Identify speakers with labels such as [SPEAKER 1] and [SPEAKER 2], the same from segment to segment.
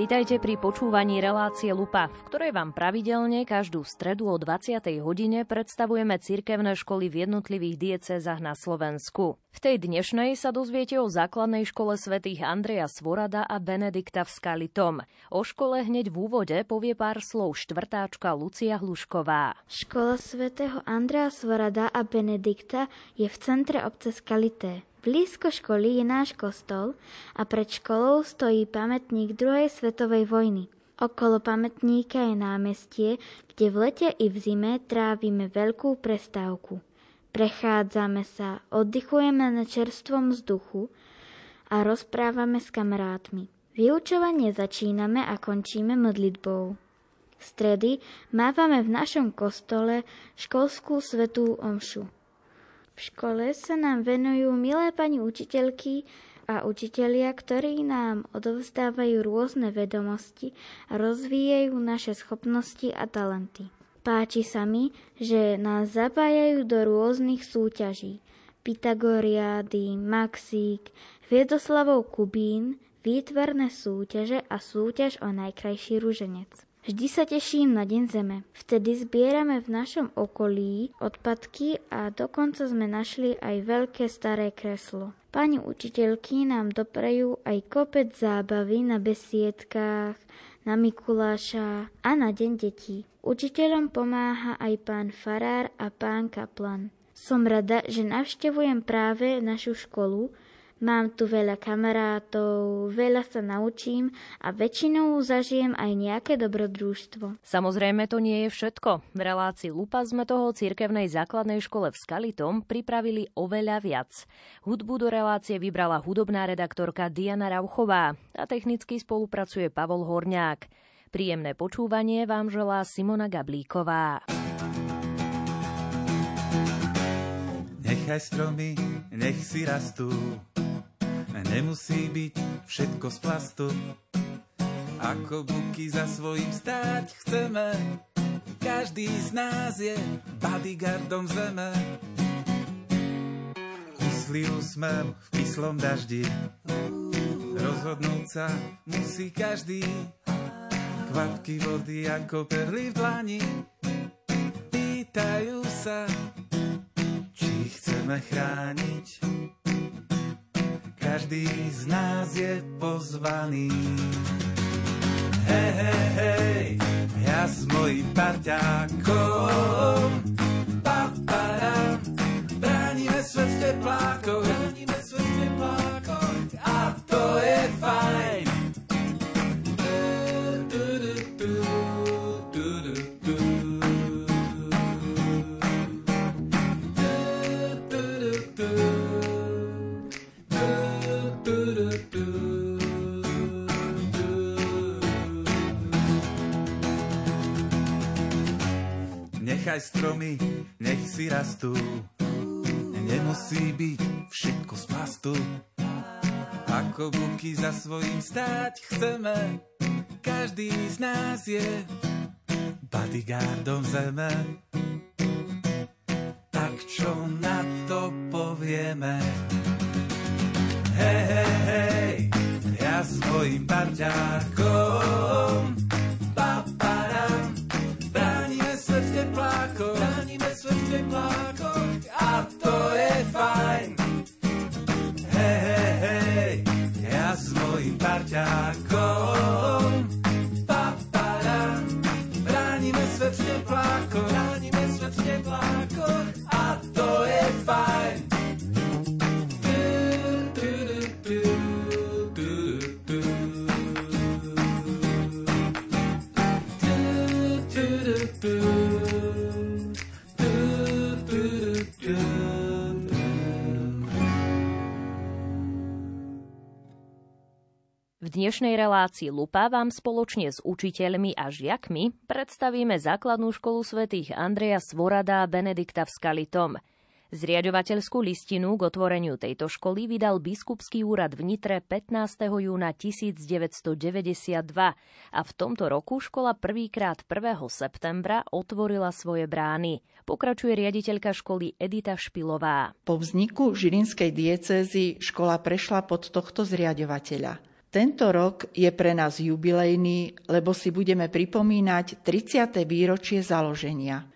[SPEAKER 1] Vítajte pri počúvaní relácie Lupa, v ktorej vám pravidelne každú stredu o 20. hodine predstavujeme cirkevné školy v jednotlivých diecézach na Slovensku. V tej dnešnej sa dozviete o základnej škole svätých Andreja Svorada a Benedikta v Skalitom. O škole hneď v úvode povie pár slov štvrtáčka Lucia Hlušková.
[SPEAKER 2] Škola svätého Andreja Svorada a Benedikta je v centre obce Skalité. Blízko školy je náš kostol a pred školou stojí pamätník druhej svetovej vojny. Okolo pamätníka je námestie, kde v lete i v zime trávime veľkú prestávku. Prechádzame sa, oddychujeme na čerstvom vzduchu a rozprávame s kamarátmi. Vyučovanie začíname a končíme modlitbou. V stredy mávame v našom kostole školskú svetú omšu. V škole sa nám venujú milé pani učiteľky a učitelia, ktorí nám odovzdávajú rôzne vedomosti a rozvíjajú naše schopnosti a talenty. Páči sa mi, že nás zapájajú do rôznych súťaží. Pythagoriády, Maxík, Viedoslavov Kubín, výtvarné súťaže a súťaž o najkrajší ruženec. Vždy sa teším na Deň Zeme. Vtedy zbierame v našom okolí odpadky a dokonca sme našli aj veľké staré kreslo. Pani učiteľky nám doprejú aj kopec zábavy na besiedkách, na Mikuláša a na Deň detí. Učiteľom pomáha aj pán Farár a pán Kaplan. Som rada, že navštevujem práve našu školu, Mám tu veľa kamarátov, veľa sa naučím a väčšinou zažijem aj nejaké dobrodružstvo.
[SPEAKER 1] Samozrejme to nie je všetko. V relácii Lupa sme toho cirkevnej základnej škole v Skalitom pripravili oveľa viac. Hudbu do relácie vybrala hudobná redaktorka Diana Rauchová a technicky spolupracuje Pavol Horňák. Príjemné počúvanie vám želá Simona Gablíková.
[SPEAKER 3] Nechaj stromy, nech si rastú, Nemusí byť všetko z plastu, ako buky za svojím stáť chceme. Každý z nás je bodyguardom zeme. Kyslý úsmev v kyslom daždi, rozhodnúť sa musí každý. Kvapky vody ako perly v dlani, pýtajú sa, či chceme chrániť každý z nás je pozvaný. Hej, hej, hej, ja s mojím parťákom, papara, bránime svet v teplákoch, bránime svet v a to je fajn. Nechaj stromy, nech si rastú. Nemusí byť všetko z plastu. Ako buky za svojím stáť chceme, každý z nás je bodyguardom zeme. Tak čo na to povieme? Hej, hej, hej, ja svojim parťákom teplákoch, svet v teplákoch a to je fajn. Hej, hej, hej, ja s mojim parťákom, V
[SPEAKER 1] dnešnej relácii Lupa vám spoločne s učiteľmi a žiakmi predstavíme základnú školu svätých Andreja Svorada a Benedikta v Skalitom. Zriadovateľskú listinu k otvoreniu tejto školy vydal biskupský úrad v Nitre 15. júna 1992 a v tomto roku škola prvýkrát 1. septembra otvorila svoje brány. Pokračuje riaditeľka školy Edita Špilová.
[SPEAKER 4] Po vzniku Žilinskej diecézy škola prešla pod tohto zriadovateľa. Tento rok je pre nás jubilejný, lebo si budeme pripomínať 30. výročie založenia.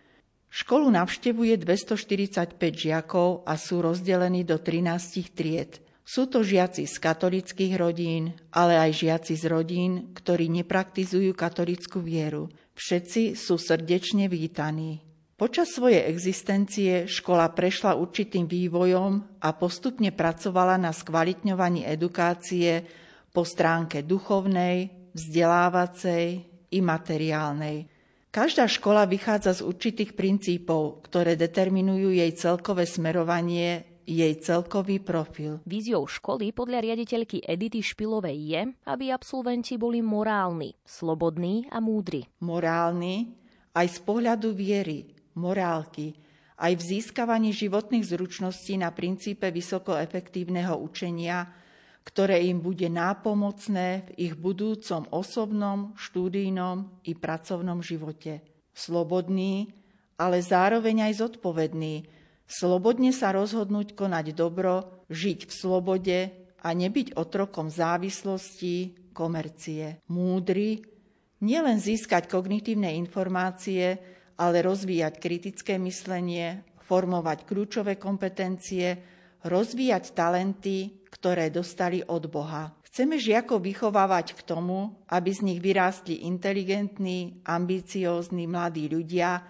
[SPEAKER 4] Školu navštevuje 245 žiakov a sú rozdelení do 13 tried. Sú to žiaci z katolických rodín, ale aj žiaci z rodín, ktorí nepraktizujú katolickú vieru. Všetci sú srdečne vítaní. Počas svojej existencie škola prešla určitým vývojom a postupne pracovala na skvalitňovaní edukácie po stránke duchovnej, vzdelávacej i materiálnej. Každá škola vychádza z určitých princípov, ktoré determinujú jej celkové smerovanie jej celkový profil.
[SPEAKER 1] Víziou školy podľa riaditeľky Edity Špilovej je, aby absolventi boli morálni, slobodní a múdri.
[SPEAKER 4] Morálni aj z pohľadu viery, morálky, aj v získavaní životných zručností na princípe vysokoefektívneho učenia, ktoré im bude nápomocné v ich budúcom osobnom, štúdijnom i pracovnom živote. Slobodný, ale zároveň aj zodpovedný, slobodne sa rozhodnúť konať dobro, žiť v slobode a nebyť otrokom závislosti, komercie. Múdry, nielen získať kognitívne informácie, ale rozvíjať kritické myslenie, formovať kľúčové kompetencie, rozvíjať talenty, ktoré dostali od Boha. Chceme žiakov vychovávať k tomu, aby z nich vyrástli inteligentní, ambiciózni mladí ľudia,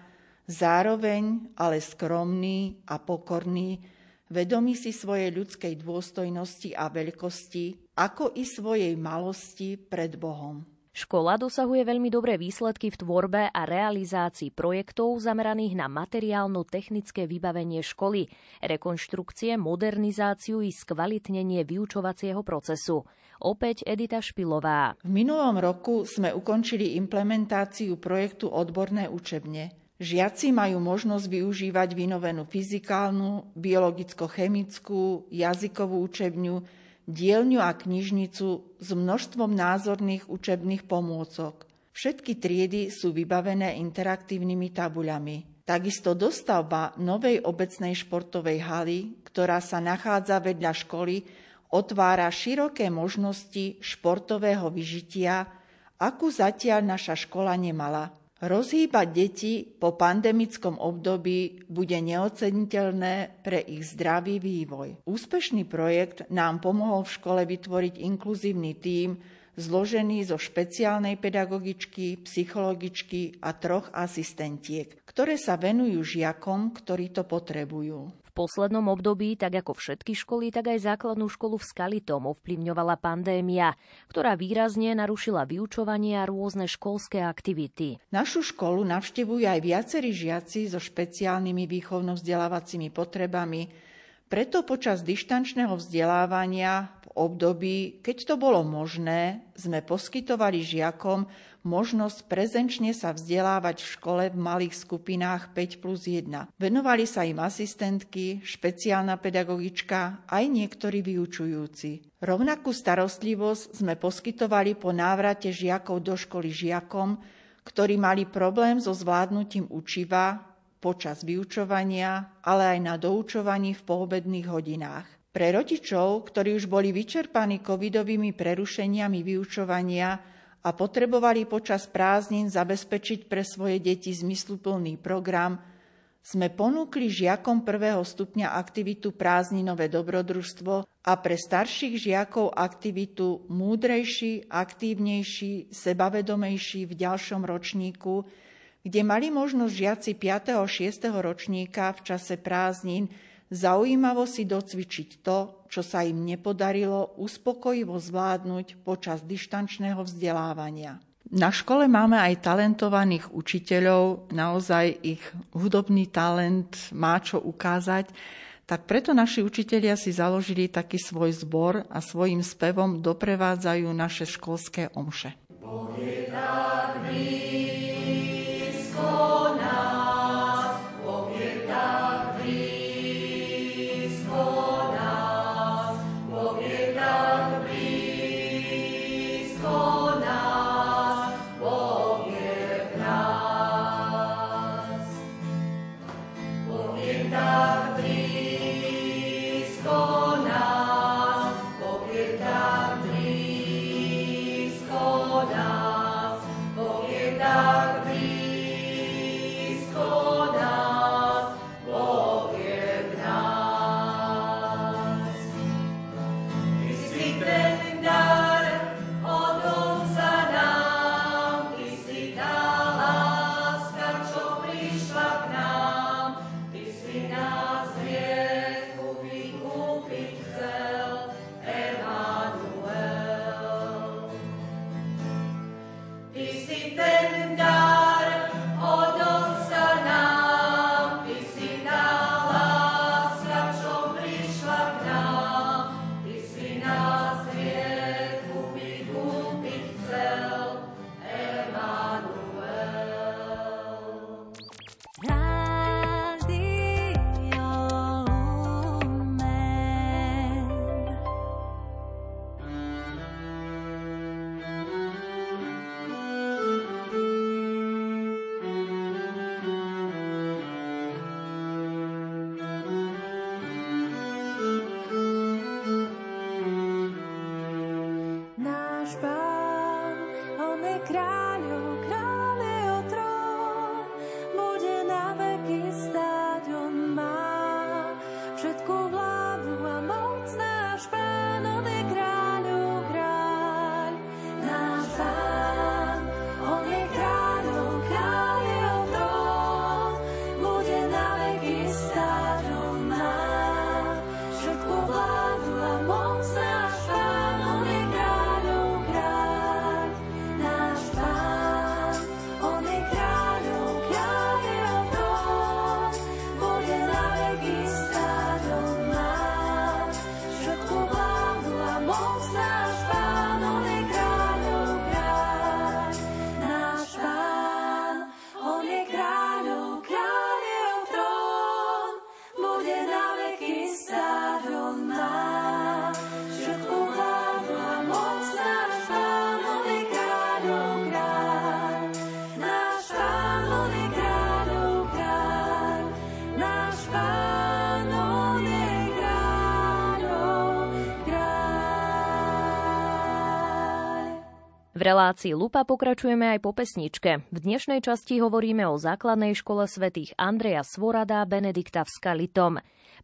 [SPEAKER 4] zároveň ale skromní a pokorní, vedomí si svojej ľudskej dôstojnosti a veľkosti, ako i svojej malosti pred Bohom.
[SPEAKER 1] Škola dosahuje veľmi dobré výsledky v tvorbe a realizácii projektov zameraných na materiálno-technické vybavenie školy, rekonštrukcie, modernizáciu i skvalitnenie vyučovacieho procesu. Opäť Edita Špilová.
[SPEAKER 4] V minulom roku sme ukončili implementáciu projektu Odborné učebne. Žiaci majú možnosť využívať vynovenú fyzikálnu, biologicko-chemickú, jazykovú učebňu, dielňu a knižnicu s množstvom názorných učebných pomôcok. Všetky triedy sú vybavené interaktívnymi tabuľami. Takisto dostavba novej obecnej športovej haly, ktorá sa nachádza vedľa školy, otvára široké možnosti športového vyžitia, akú zatiaľ naša škola nemala. Rozhýbať deti po pandemickom období bude neoceniteľné pre ich zdravý vývoj. Úspešný projekt nám pomohol v škole vytvoriť inkluzívny tím, zložený zo špeciálnej pedagogičky, psychologičky a troch asistentiek, ktoré sa venujú žiakom, ktorí to potrebujú
[SPEAKER 1] poslednom období, tak ako všetky školy, tak aj základnú školu v Skalitom ovplyvňovala pandémia, ktorá výrazne narušila vyučovanie a rôzne školské aktivity.
[SPEAKER 4] Našu školu navštevujú aj viacerí žiaci so špeciálnymi výchovno-vzdelávacími potrebami, preto počas dištančného vzdelávania v období, keď to bolo možné, sme poskytovali žiakom možnosť prezenčne sa vzdelávať v škole v malých skupinách 5 plus 1. Venovali sa im asistentky, špeciálna pedagogička aj niektorí vyučujúci. Rovnakú starostlivosť sme poskytovali po návrate žiakov do školy žiakom, ktorí mali problém so zvládnutím učiva, počas vyučovania, ale aj na doučovaní v poobedných hodinách. Pre rodičov, ktorí už boli vyčerpaní covidovými prerušeniami vyučovania a potrebovali počas prázdnin zabezpečiť pre svoje deti zmysluplný program, sme ponúkli žiakom prvého stupňa aktivitu prázdninové dobrodružstvo a pre starších žiakov aktivitu múdrejší, aktívnejší, sebavedomejší v ďalšom ročníku, kde mali možnosť žiaci 5. a 6. ročníka v čase prázdnin zaujímavo si docvičiť to, čo sa im nepodarilo uspokojivo zvládnuť počas dištančného vzdelávania. Na škole máme aj talentovaných učiteľov, naozaj ich hudobný talent má čo ukázať, tak preto naši učitelia si založili taký svoj zbor a svojim spevom doprevádzajú naše školské omše. Boh tak
[SPEAKER 1] relácii Lupa pokračujeme aj po pesničke. V dnešnej časti hovoríme o základnej škole svätých Andreja Svorada Benedikta v Skalitom.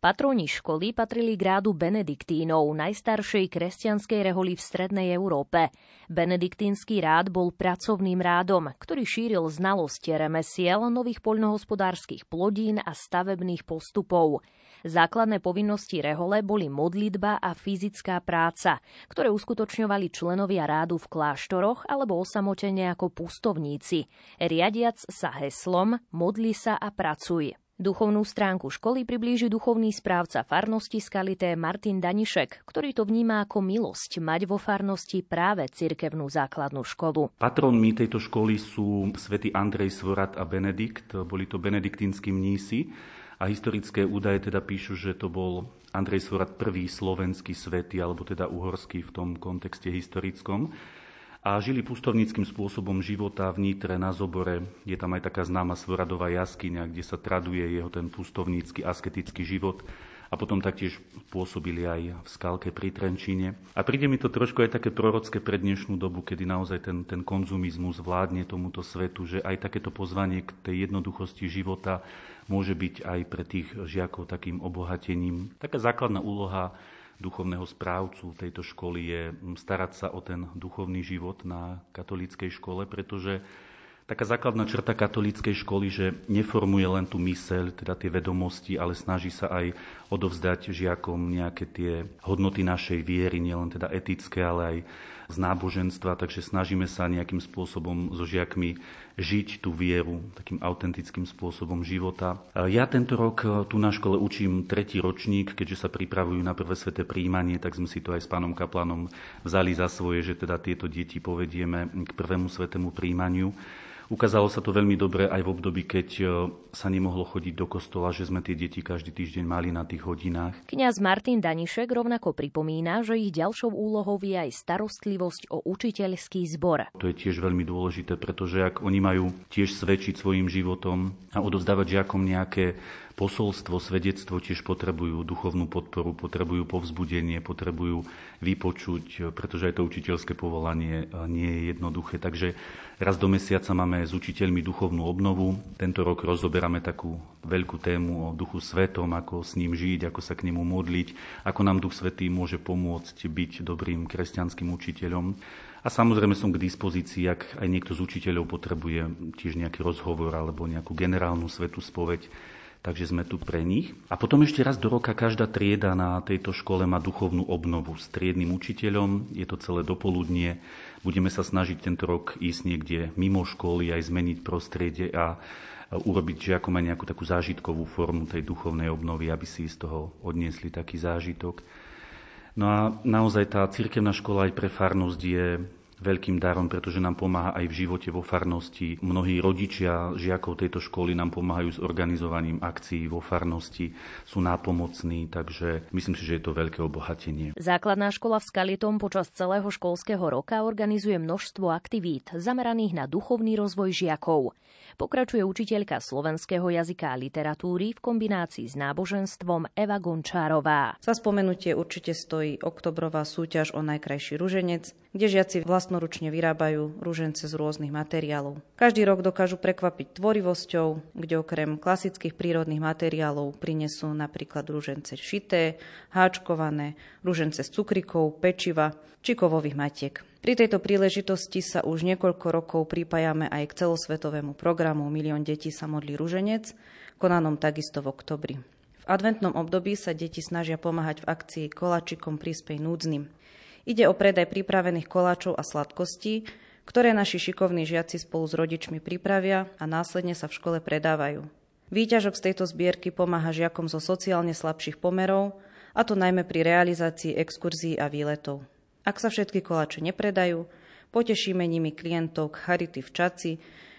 [SPEAKER 1] Patroni školy patrili k rádu benediktínov, najstaršej kresťanskej reholi v strednej Európe. Benediktínsky rád bol pracovným rádom, ktorý šíril znalosť remesiel, nových poľnohospodárskych plodín a stavebných postupov. Základné povinnosti rehole boli modlitba a fyzická práca, ktoré uskutočňovali členovia rádu v kláštoroch alebo osamotene ako pustovníci, riadiac sa heslom Modli sa a pracuj. Duchovnú stránku školy priblíži duchovný správca farnosti Skalité Martin Danišek, ktorý to vníma ako milosť mať vo farnosti práve cirkevnú základnú školu.
[SPEAKER 5] Patronmi tejto školy sú svätý Andrej Svorat a Benedikt, boli to benediktínsky mnísi a historické údaje teda píšu, že to bol Andrej Svorat prvý slovenský svetý, alebo teda uhorský v tom kontexte historickom. A žili pustovníckým spôsobom života v Nitre na Zobore. Je tam aj taká známa Svoradová jaskyňa, kde sa traduje jeho ten pustovnícky asketický život a potom taktiež pôsobili aj v Skalke pri Trenčíne. A príde mi to trošku aj také prorocké pre dnešnú dobu, kedy naozaj ten, ten konzumizmus vládne tomuto svetu, že aj takéto pozvanie k tej jednoduchosti života môže byť aj pre tých žiakov takým obohatením. Taká základná úloha duchovného správcu tejto školy je starať sa o ten duchovný život na katolíckej škole, pretože taká základná črta katolíckej školy, že neformuje len tú myseľ, teda tie vedomosti, ale snaží sa aj odovzdať žiakom nejaké tie hodnoty našej viery, nielen teda etické, ale aj z náboženstva, takže snažíme sa nejakým spôsobom so žiakmi žiť tú vieru takým autentickým spôsobom života. Ja tento rok tu na škole učím tretí ročník, keďže sa pripravujú na prvé sveté príjmanie, tak sme si to aj s pánom Kaplanom vzali za svoje, že teda tieto deti povedieme k prvému svetému príjmaniu. Ukázalo sa to veľmi dobre aj v období, keď e, sa nemohlo chodiť do kostola, že sme tie deti každý týždeň mali na tých hodinách.
[SPEAKER 1] Kňaz Martin Danišek rovnako pripomína, že ich ďalšou úlohou je aj starostlivosť o učiteľský zbor.
[SPEAKER 5] To je tiež veľmi dôležité, pretože ak oni majú tiež svedčiť svojim životom a odovzdávať žiakom nejaké posolstvo, svedectvo tiež potrebujú duchovnú podporu, potrebujú povzbudenie, potrebujú vypočuť, pretože aj to učiteľské povolanie e, nie je jednoduché. Takže raz do mesiaca máme s učiteľmi duchovnú obnovu. Tento rok rozoberáme takú veľkú tému o duchu svetom, ako s ním žiť, ako sa k nemu modliť, ako nám duch svetý môže pomôcť byť dobrým kresťanským učiteľom. A samozrejme som k dispozícii, ak aj niekto z učiteľov potrebuje tiež nejaký rozhovor alebo nejakú generálnu svetú spoveď, takže sme tu pre nich. A potom ešte raz do roka každá trieda na tejto škole má duchovnú obnovu s triednym učiteľom. Je to celé dopoludnie. Budeme sa snažiť tento rok ísť niekde mimo školy, aj zmeniť prostredie a urobiť žiakom aj nejakú takú zážitkovú formu tej duchovnej obnovy, aby si z toho odniesli taký zážitok. No a naozaj tá cirkevná škola aj pre farnosť je veľkým darom, pretože nám pomáha aj v živote vo farnosti. Mnohí rodičia žiakov tejto školy nám pomáhajú s organizovaním akcií vo farnosti, sú nápomocní, takže myslím si, že je to veľké obohatenie.
[SPEAKER 1] Základná škola v Skalitom počas celého školského roka organizuje množstvo aktivít zameraných na duchovný rozvoj žiakov. Pokračuje učiteľka slovenského jazyka a literatúry v kombinácii s náboženstvom Eva Gončárová.
[SPEAKER 6] Za spomenutie určite stojí oktobrová súťaž o najkrajší ruženec, kde žiaci vlastnoručne vyrábajú rúžence z rôznych materiálov. Každý rok dokážu prekvapiť tvorivosťou, kde okrem klasických prírodných materiálov prinesú napríklad rúžence šité, háčkované, rúžence s cukrikou, pečiva či kovových matiek. Pri tejto príležitosti sa už niekoľko rokov pripájame aj k celosvetovému programu Milión detí sa modlí ruženec, konanom takisto v oktobri. V adventnom období sa deti snažia pomáhať v akcii Kolačikom príspej núdznym. Ide o predaj pripravených koláčov a sladkostí, ktoré naši šikovní žiaci spolu s rodičmi pripravia a následne sa v škole predávajú. Výťažok z tejto zbierky pomáha žiakom zo sociálne slabších pomerov, a to najmä pri realizácii exkurzií a výletov. Ak sa všetky koláče nepredajú, potešíme nimi klientov k Charity v Čaci,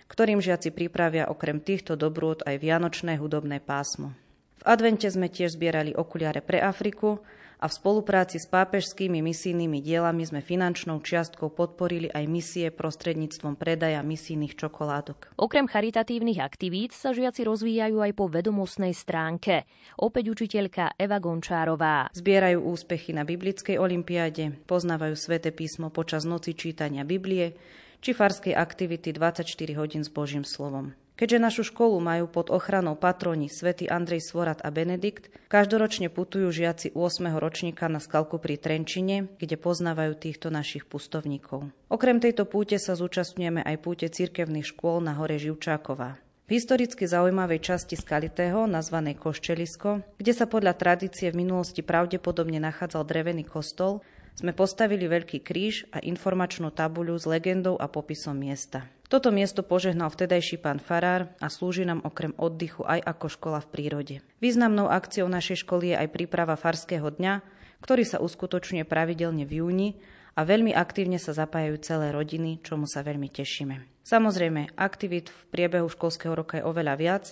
[SPEAKER 6] ktorým žiaci pripravia okrem týchto dobrôt aj vianočné hudobné pásmo. V advente sme tiež zbierali okuliare pre Afriku a v spolupráci s pápežskými misijnými dielami sme finančnou čiastkou podporili aj misie prostredníctvom predaja misijných čokoládok.
[SPEAKER 1] Okrem charitatívnych aktivít sa žiaci rozvíjajú aj po vedomostnej stránke. Opäť učiteľka Eva Gončárová.
[SPEAKER 6] Zbierajú úspechy na biblickej olimpiáde, poznávajú sväté písmo počas noci čítania Biblie, či farskej aktivity 24 hodín s Božím slovom. Keďže našu školu majú pod ochranou patroni svätý Andrej Svorat a Benedikt, každoročne putujú žiaci 8. ročníka na skalku pri Trenčine, kde poznávajú týchto našich pustovníkov. Okrem tejto púte sa zúčastňujeme aj púte cirkevných škôl na hore Živčáková. V historicky zaujímavej časti Skalitého, nazvanej Koščelisko, kde sa podľa tradície v minulosti pravdepodobne nachádzal drevený kostol, sme postavili veľký kríž a informačnú tabuľu s legendou a popisom miesta. Toto miesto požehnal vtedajší pán Farár a slúži nám okrem oddychu aj ako škola v prírode. Významnou akciou našej školy je aj príprava Farského dňa, ktorý sa uskutočňuje pravidelne v júni a veľmi aktívne sa zapájajú celé rodiny, čomu sa veľmi tešíme. Samozrejme, aktivít v priebehu školského roka je oveľa viac,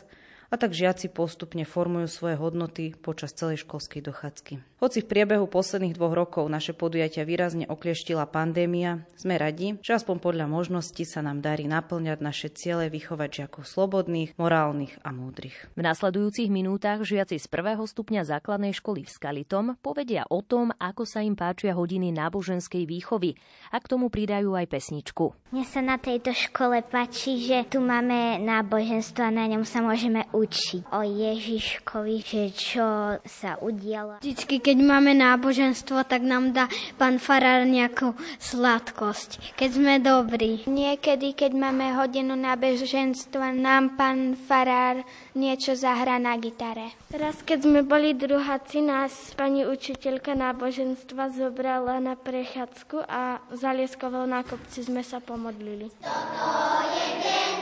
[SPEAKER 6] a tak žiaci postupne formujú svoje hodnoty počas celej školskej dochádzky. Hoci v priebehu posledných dvoch rokov naše podujatia výrazne oklieštila pandémia, sme radi, že aspoň podľa možností sa nám darí naplňať naše ciele vychovať žiakov slobodných, morálnych a múdrych.
[SPEAKER 1] V nasledujúcich minútach žiaci z prvého stupňa základnej školy v Skalitom povedia o tom, ako sa im páčia hodiny náboženskej výchovy a k tomu pridajú aj pesničku.
[SPEAKER 7] Mne sa na tejto škole páči, že tu máme náboženstvo a na ňom sa môžeme učiť o Ježiškovi, že čo sa udialo.
[SPEAKER 8] Vždycky, keď máme náboženstvo, tak nám dá pán Farár nejakú sladkosť, keď sme dobrí.
[SPEAKER 9] Niekedy, keď máme hodinu náboženstva, nám pán Farár niečo zahrá na gitare.
[SPEAKER 10] Raz, keď sme boli druháci, nás pani učiteľka náboženstva zobrala na prechádzku a za Lieskovou na kopci sme sa pomodlili. Toto je deň,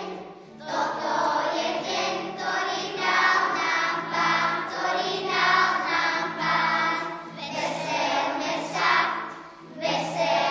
[SPEAKER 10] toto je deň, ktorý dal nám Pán, ktorý dal nám Pán. Listen.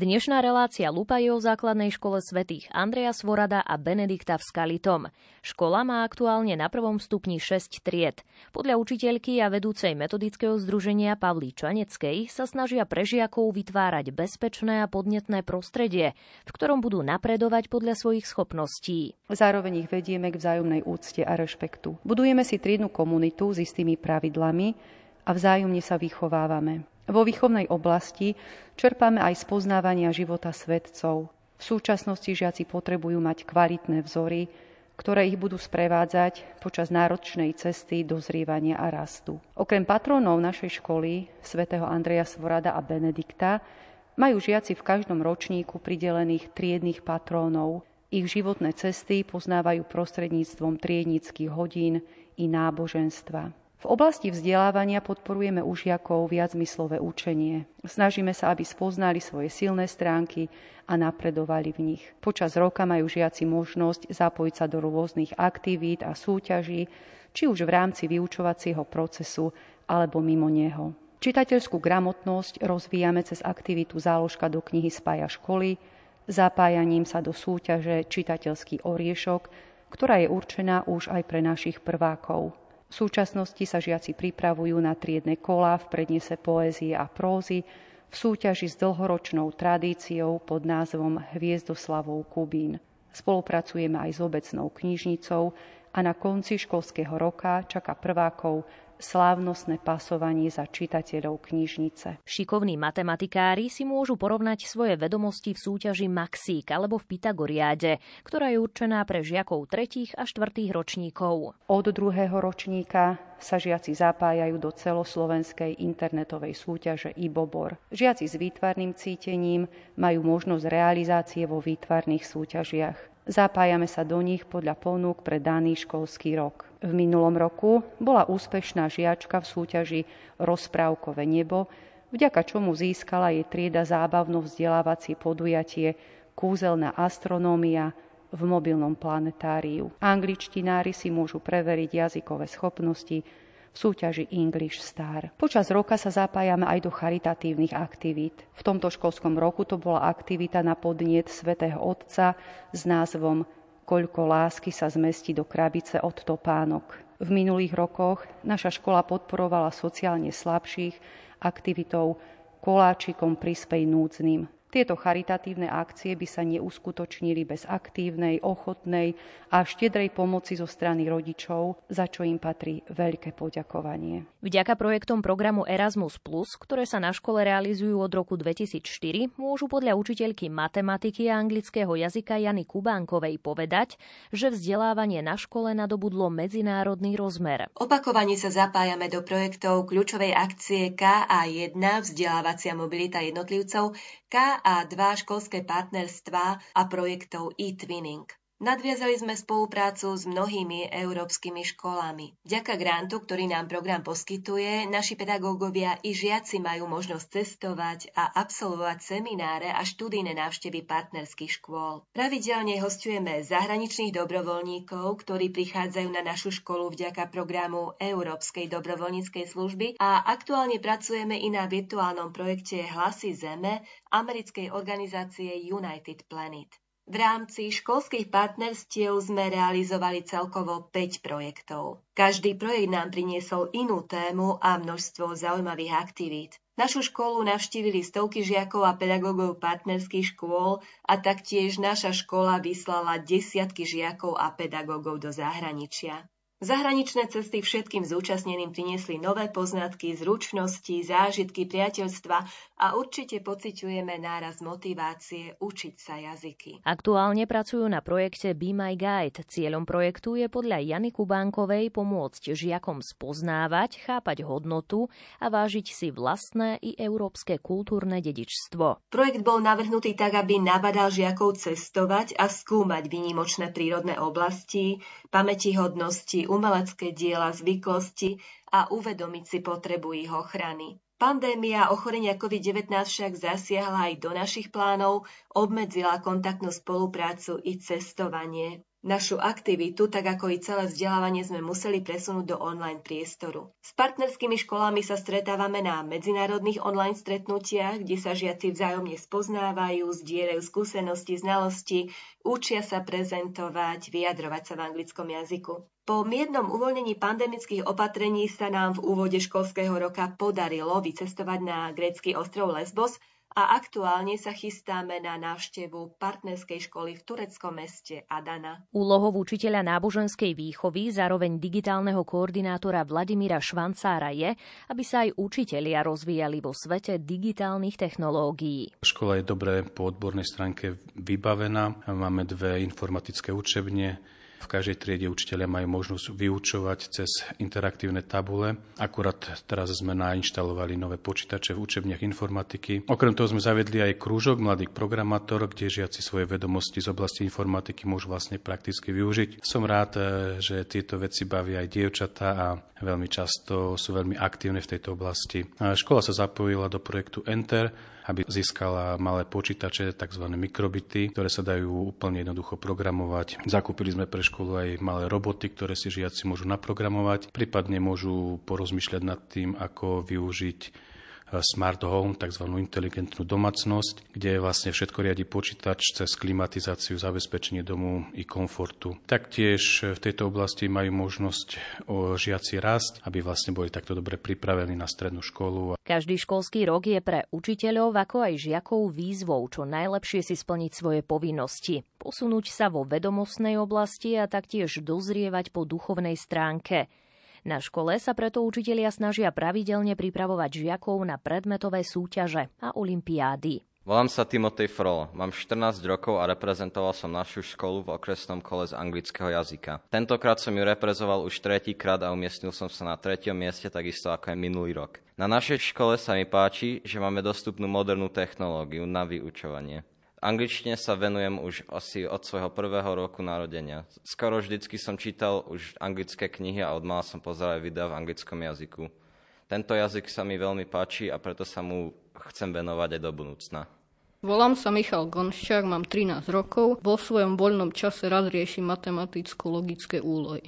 [SPEAKER 1] Dnešná relácia Lupa je o základnej škole svätých Andreja Svorada a Benedikta v Skalitom. Škola má aktuálne na prvom stupni 6 tried. Podľa učiteľky a vedúcej metodického združenia Pavlí Čaneckej sa snažia pre žiakov vytvárať bezpečné a podnetné prostredie, v ktorom budú napredovať podľa svojich schopností.
[SPEAKER 11] Zároveň ich vedieme k vzájomnej úcte a rešpektu. Budujeme si triednu komunitu s istými pravidlami a vzájomne sa vychovávame. Vo výchovnej oblasti čerpáme aj spoznávania života svetcov. V súčasnosti žiaci potrebujú mať kvalitné vzory, ktoré ich budú sprevádzať počas náročnej cesty dozrievania a rastu. Okrem patrónov našej školy, svätého Andreja Svorada a Benedikta, majú žiaci v každom ročníku pridelených triedných patrónov. Ich životné cesty poznávajú prostredníctvom triednických hodín i náboženstva. V oblasti vzdelávania podporujeme u žiakov viacmyslové učenie. Snažíme sa, aby spoznali svoje silné stránky a napredovali v nich. Počas roka majú žiaci možnosť zapojiť sa do rôznych aktivít a súťaží, či už v rámci vyučovacieho procesu alebo mimo neho. Čitateľskú gramotnosť rozvíjame cez aktivitu záložka do knihy Spája školy, zapájaním sa do súťaže Čitateľský oriešok, ktorá je určená už aj pre našich prvákov. V súčasnosti sa žiaci pripravujú na triedne kola v prednese poézie a prózy v súťaži s dlhoročnou tradíciou pod názvom Hviezdoslavou Kubín. Spolupracujeme aj s obecnou knižnicou a na konci školského roka čaká prvákov slávnostné pasovanie za čitateľov knižnice.
[SPEAKER 1] Šikovní matematikári si môžu porovnať svoje vedomosti v súťaži Maxík alebo v Pythagoriáde, ktorá je určená pre žiakov tretích a štvrtých ročníkov.
[SPEAKER 11] Od druhého ročníka sa žiaci zapájajú do celoslovenskej internetovej súťaže IBOBOR. Žiaci s výtvarným cítením majú možnosť realizácie vo výtvarných súťažiach. Zapájame sa do nich podľa ponúk pre daný školský rok. V minulom roku bola úspešná žiačka v súťaži Rozprávkové nebo, vďaka čomu získala jej trieda zábavno-vzdelávacie podujatie Kúzelná astronómia v mobilnom planetáriu. Angličtinári si môžu preveriť jazykové schopnosti v súťaži English Star. Počas roka sa zapájame aj do charitatívnych aktivít. V tomto školskom roku to bola aktivita na podniet svätého Otca s názvom Koľko lásky sa zmestí do krabice od topánok. V minulých rokoch naša škola podporovala sociálne slabších aktivitou koláčikom prispej núdznym. Tieto charitatívne akcie by sa neuskutočnili bez aktívnej, ochotnej a štedrej pomoci zo strany rodičov, za čo im patrí veľké poďakovanie.
[SPEAKER 1] Vďaka projektom programu Erasmus+, ktoré sa na škole realizujú od roku 2004, môžu podľa učiteľky matematiky a anglického jazyka Jany Kubánkovej povedať, že vzdelávanie na škole nadobudlo medzinárodný rozmer.
[SPEAKER 12] Opakovane sa zapájame do projektov kľúčovej akcie KA1 vzdelávacia mobilita jednotlivcov, KA2 školské partnerstvá a projektov e-twinning. Nadviazali sme spoluprácu s mnohými európskymi školami. Vďaka grantu, ktorý nám program poskytuje, naši pedagógovia i žiaci majú možnosť cestovať a absolvovať semináre a študijné návštevy partnerských škôl. Pravidelne hostujeme zahraničných dobrovoľníkov, ktorí prichádzajú na našu školu vďaka programu Európskej dobrovoľníckej služby a aktuálne pracujeme i na virtuálnom projekte Hlasy Zeme americkej organizácie United Planet. V rámci školských partnerstiev sme realizovali celkovo 5 projektov. Každý projekt nám priniesol inú tému a množstvo zaujímavých aktivít. Našu školu navštívili stovky žiakov a pedagógov partnerských škôl a taktiež naša škola vyslala desiatky žiakov a pedagógov do zahraničia. Zahraničné cesty všetkým zúčastneným priniesli nové poznatky, zručnosti, zážitky, priateľstva a určite pociťujeme náraz motivácie učiť sa jazyky.
[SPEAKER 1] Aktuálne pracujú na projekte Be My Guide. Cieľom projektu je podľa Jany Kubánkovej pomôcť žiakom spoznávať, chápať hodnotu a vážiť si vlastné i európske kultúrne dedičstvo.
[SPEAKER 12] Projekt bol navrhnutý tak, aby nabadal žiakov cestovať a skúmať výnimočné prírodné oblasti, pamätihodnosti, umelecké diela, zvyklosti a uvedomiť si potrebu ich ochrany. Pandémia ochorenia COVID-19 však zasiahla aj do našich plánov, obmedzila kontaktnú spoluprácu i cestovanie. Našu aktivitu, tak ako i celé vzdelávanie, sme museli presunúť do online priestoru. S partnerskými školami sa stretávame na medzinárodných online stretnutiach, kde sa žiaci vzájomne spoznávajú, zdieľajú skúsenosti, znalosti, učia sa prezentovať, vyjadrovať sa v anglickom jazyku. Po miernom uvoľnení pandemických opatrení sa nám v úvode školského roka podarilo vycestovať na grécky ostrov Lesbos a aktuálne sa chystáme na návštevu partnerskej školy v tureckom meste Adana.
[SPEAKER 1] Úlohou učiteľa náboženskej výchovy, zároveň digitálneho koordinátora Vladimíra Švancára je, aby sa aj učitelia rozvíjali vo svete digitálnych technológií.
[SPEAKER 13] Škola je dobre po odbornej stránke vybavená. Máme dve informatické učebne, v každej triede učiteľia majú možnosť vyučovať cez interaktívne tabule. Akurát teraz sme nainštalovali nové počítače v učebniach informatiky. Okrem toho sme zavedli aj krúžok mladých programátorov, kde žiaci svoje vedomosti z oblasti informatiky môžu vlastne prakticky využiť. Som rád, eh, že tieto veci bavia aj dievčatá a veľmi často sú veľmi aktívne v tejto oblasti. Škola sa zapojila do projektu Enter, aby získala malé počítače, tzv. mikrobity, ktoré sa dajú úplne jednoducho programovať. Zakúpili sme pre školu aj malé roboty, ktoré si žiaci môžu naprogramovať, prípadne môžu porozmýšľať nad tým, ako využiť smart home, tzv. inteligentnú domácnosť, kde vlastne všetko riadi počítač cez klimatizáciu, zabezpečenie domu i komfortu. Taktiež v tejto oblasti majú možnosť žiaci rásť, aby vlastne boli takto dobre pripravení na strednú školu.
[SPEAKER 1] Každý školský rok je pre učiteľov ako aj žiakov výzvou čo najlepšie si splniť svoje povinnosti, posunúť sa vo vedomostnej oblasti a taktiež dozrievať po duchovnej stránke. Na škole sa preto učitelia snažia pravidelne pripravovať žiakov na predmetové súťaže a olimpiády.
[SPEAKER 14] Volám sa Timotej Frolo, mám 14 rokov a reprezentoval som našu školu v okresnom kole z anglického jazyka. Tentokrát som ju reprezoval už tretíkrát a umiestnil som sa na treťom mieste takisto ako aj minulý rok. Na našej škole sa mi páči, že máme dostupnú modernú technológiu na vyučovanie angličtine sa venujem už asi od svojho prvého roku narodenia. Skoro vždycky som čítal už anglické knihy a od mala som pozeral videa v anglickom jazyku. Tento jazyk sa mi veľmi páči a preto sa mu chcem venovať aj do budúcna.
[SPEAKER 15] Volám sa Michal Gonščák, mám 13 rokov. Vo svojom voľnom čase rád riešim matematicko-logické úlohy.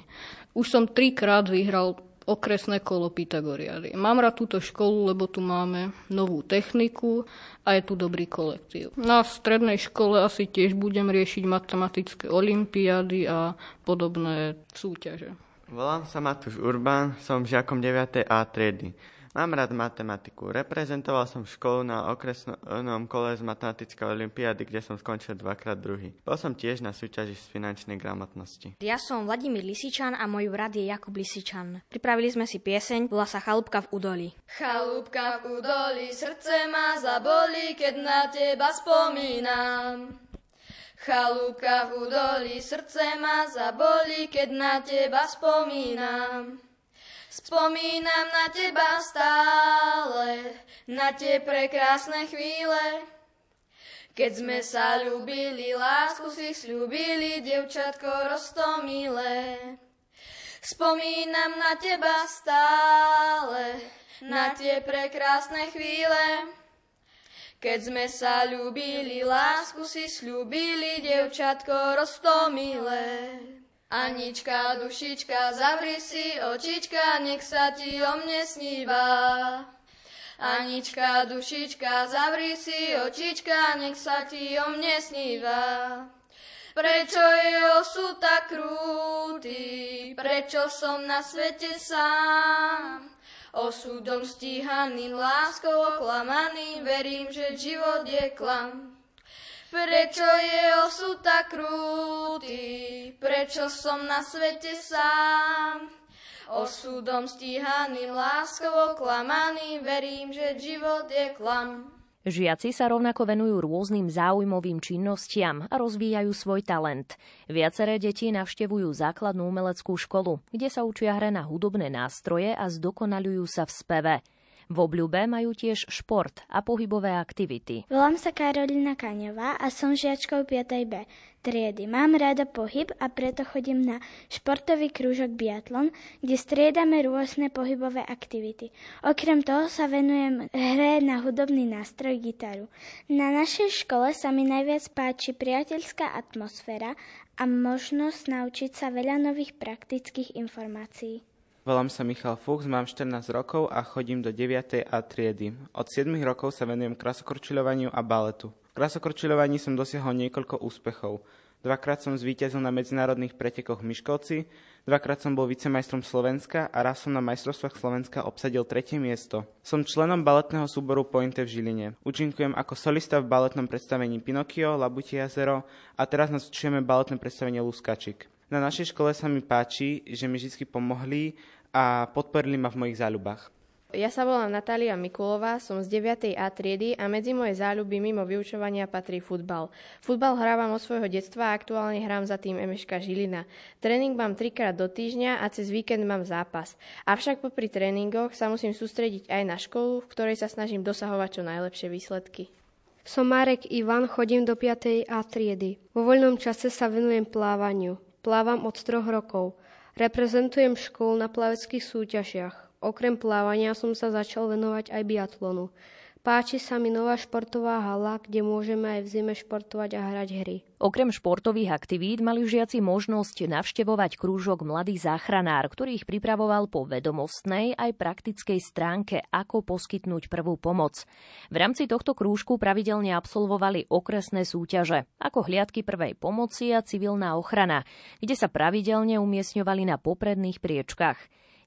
[SPEAKER 15] Už som trikrát vyhral okresné kolo Pythagoriady. Mám rád túto školu, lebo tu máme novú techniku a je tu dobrý kolektív. Na strednej škole asi tiež budem riešiť matematické olimpiády a podobné súťaže.
[SPEAKER 16] Volám sa Matúš Urbán, som žiakom 9. A triedy. Mám rád matematiku. Reprezentoval som školu na okresnom kole z matematickej olimpiády, kde som skončil dvakrát druhý. Bol som tiež na súťaži z finančnej gramotnosti.
[SPEAKER 17] Ja som Vladimír Lisičan a môj brat je Jakub Lisičan. Pripravili sme si pieseň, volá sa Chalúbka v údoli.
[SPEAKER 18] Chalúbka v údoli, srdce ma zaboli, keď na teba spomínam. Chalúbka v údoli, srdce ma zaboli, keď na teba spomínam. Spomínam na teba stále, na tie prekrásne chvíle. Keď sme sa ľúbili, lásku si slúbili, devčatko rostomilé. Spomínam na teba stále, na tie prekrásne chvíle. Keď sme sa ľúbili, lásku si slúbili, devčatko rostomilé. Anička, dušička, zavri si očička, nech sa ti o mne sníva. Anička, dušička, zavri si očička, nech sa ti o mne sníva. Prečo je osud tak krúty, prečo som na svete sám? Osudom stíhaný, láskou oklamaný, verím, že život je klam. Prečo je osud tak krúty, prečo som na svete sám? Osudom stíhaným, láskou oklamaný, verím, že život je klam.
[SPEAKER 1] Žiaci sa rovnako venujú rôznym záujmovým činnostiam a rozvíjajú svoj talent. Viaceré deti navštevujú základnú umeleckú školu, kde sa učia hre na hudobné nástroje a zdokonalujú sa v speve. V obľúbe majú tiež šport a pohybové aktivity.
[SPEAKER 9] Volám sa Karolina Kaňová a som žiačkou 5. B triedy. Mám rada pohyb a preto chodím na športový krúžok biatlon, kde striedame rôzne pohybové aktivity. Okrem toho sa venujem hre na hudobný nástroj gitaru. Na našej škole sa mi najviac páči priateľská atmosféra a možnosť naučiť sa veľa nových praktických informácií.
[SPEAKER 19] Volám sa Michal Fuchs, mám 14 rokov a chodím do 9. A triedy. Od 7 rokov sa venujem krasokorčiľovaniu a baletu. V krasokorčiľovaní som dosiahol niekoľko úspechov. Dvakrát som zvíťazil na medzinárodných pretekoch v Miškovci, dvakrát som bol vicemajstrom Slovenska a raz som na majstrovstvách Slovenska obsadil tretie miesto. Som členom baletného súboru Pointe v Žiline. Učinkujem ako solista v baletnom predstavení Pinokio, Labutie jazero a teraz nacvičujeme baletné predstavenie Luskačik. Na našej škole sa mi páči, že mi vždy pomohli a podporili ma v mojich záľubách.
[SPEAKER 20] Ja sa volám Natália Mikulová, som z 9. A triedy a medzi moje záľuby mimo vyučovania patrí futbal. Futbal hrávam od svojho detstva a aktuálne hrám za tým Emeška Žilina. Tréning mám trikrát do týždňa a cez víkend mám zápas. Avšak popri tréningoch sa musím sústrediť aj na školu, v ktorej sa snažím dosahovať čo najlepšie výsledky.
[SPEAKER 21] Som Marek Ivan, chodím do 5. A triedy. Vo voľnom čase sa venujem plávaniu. Plávam od troch rokov. Reprezentujem školu na plaveckých súťažiach. Okrem plávania som sa začal venovať aj biatlonu. Páči sa mi nová športová hala, kde môžeme aj v zime športovať a hrať hry.
[SPEAKER 1] Okrem športových aktivít mali žiaci možnosť navštevovať krúžok Mladý záchranár, ktorý ich pripravoval po vedomostnej aj praktickej stránke, ako poskytnúť prvú pomoc. V rámci tohto krúžku pravidelne absolvovali okresné súťaže, ako hliadky prvej pomoci a civilná ochrana, kde sa pravidelne umiestňovali na popredných priečkách.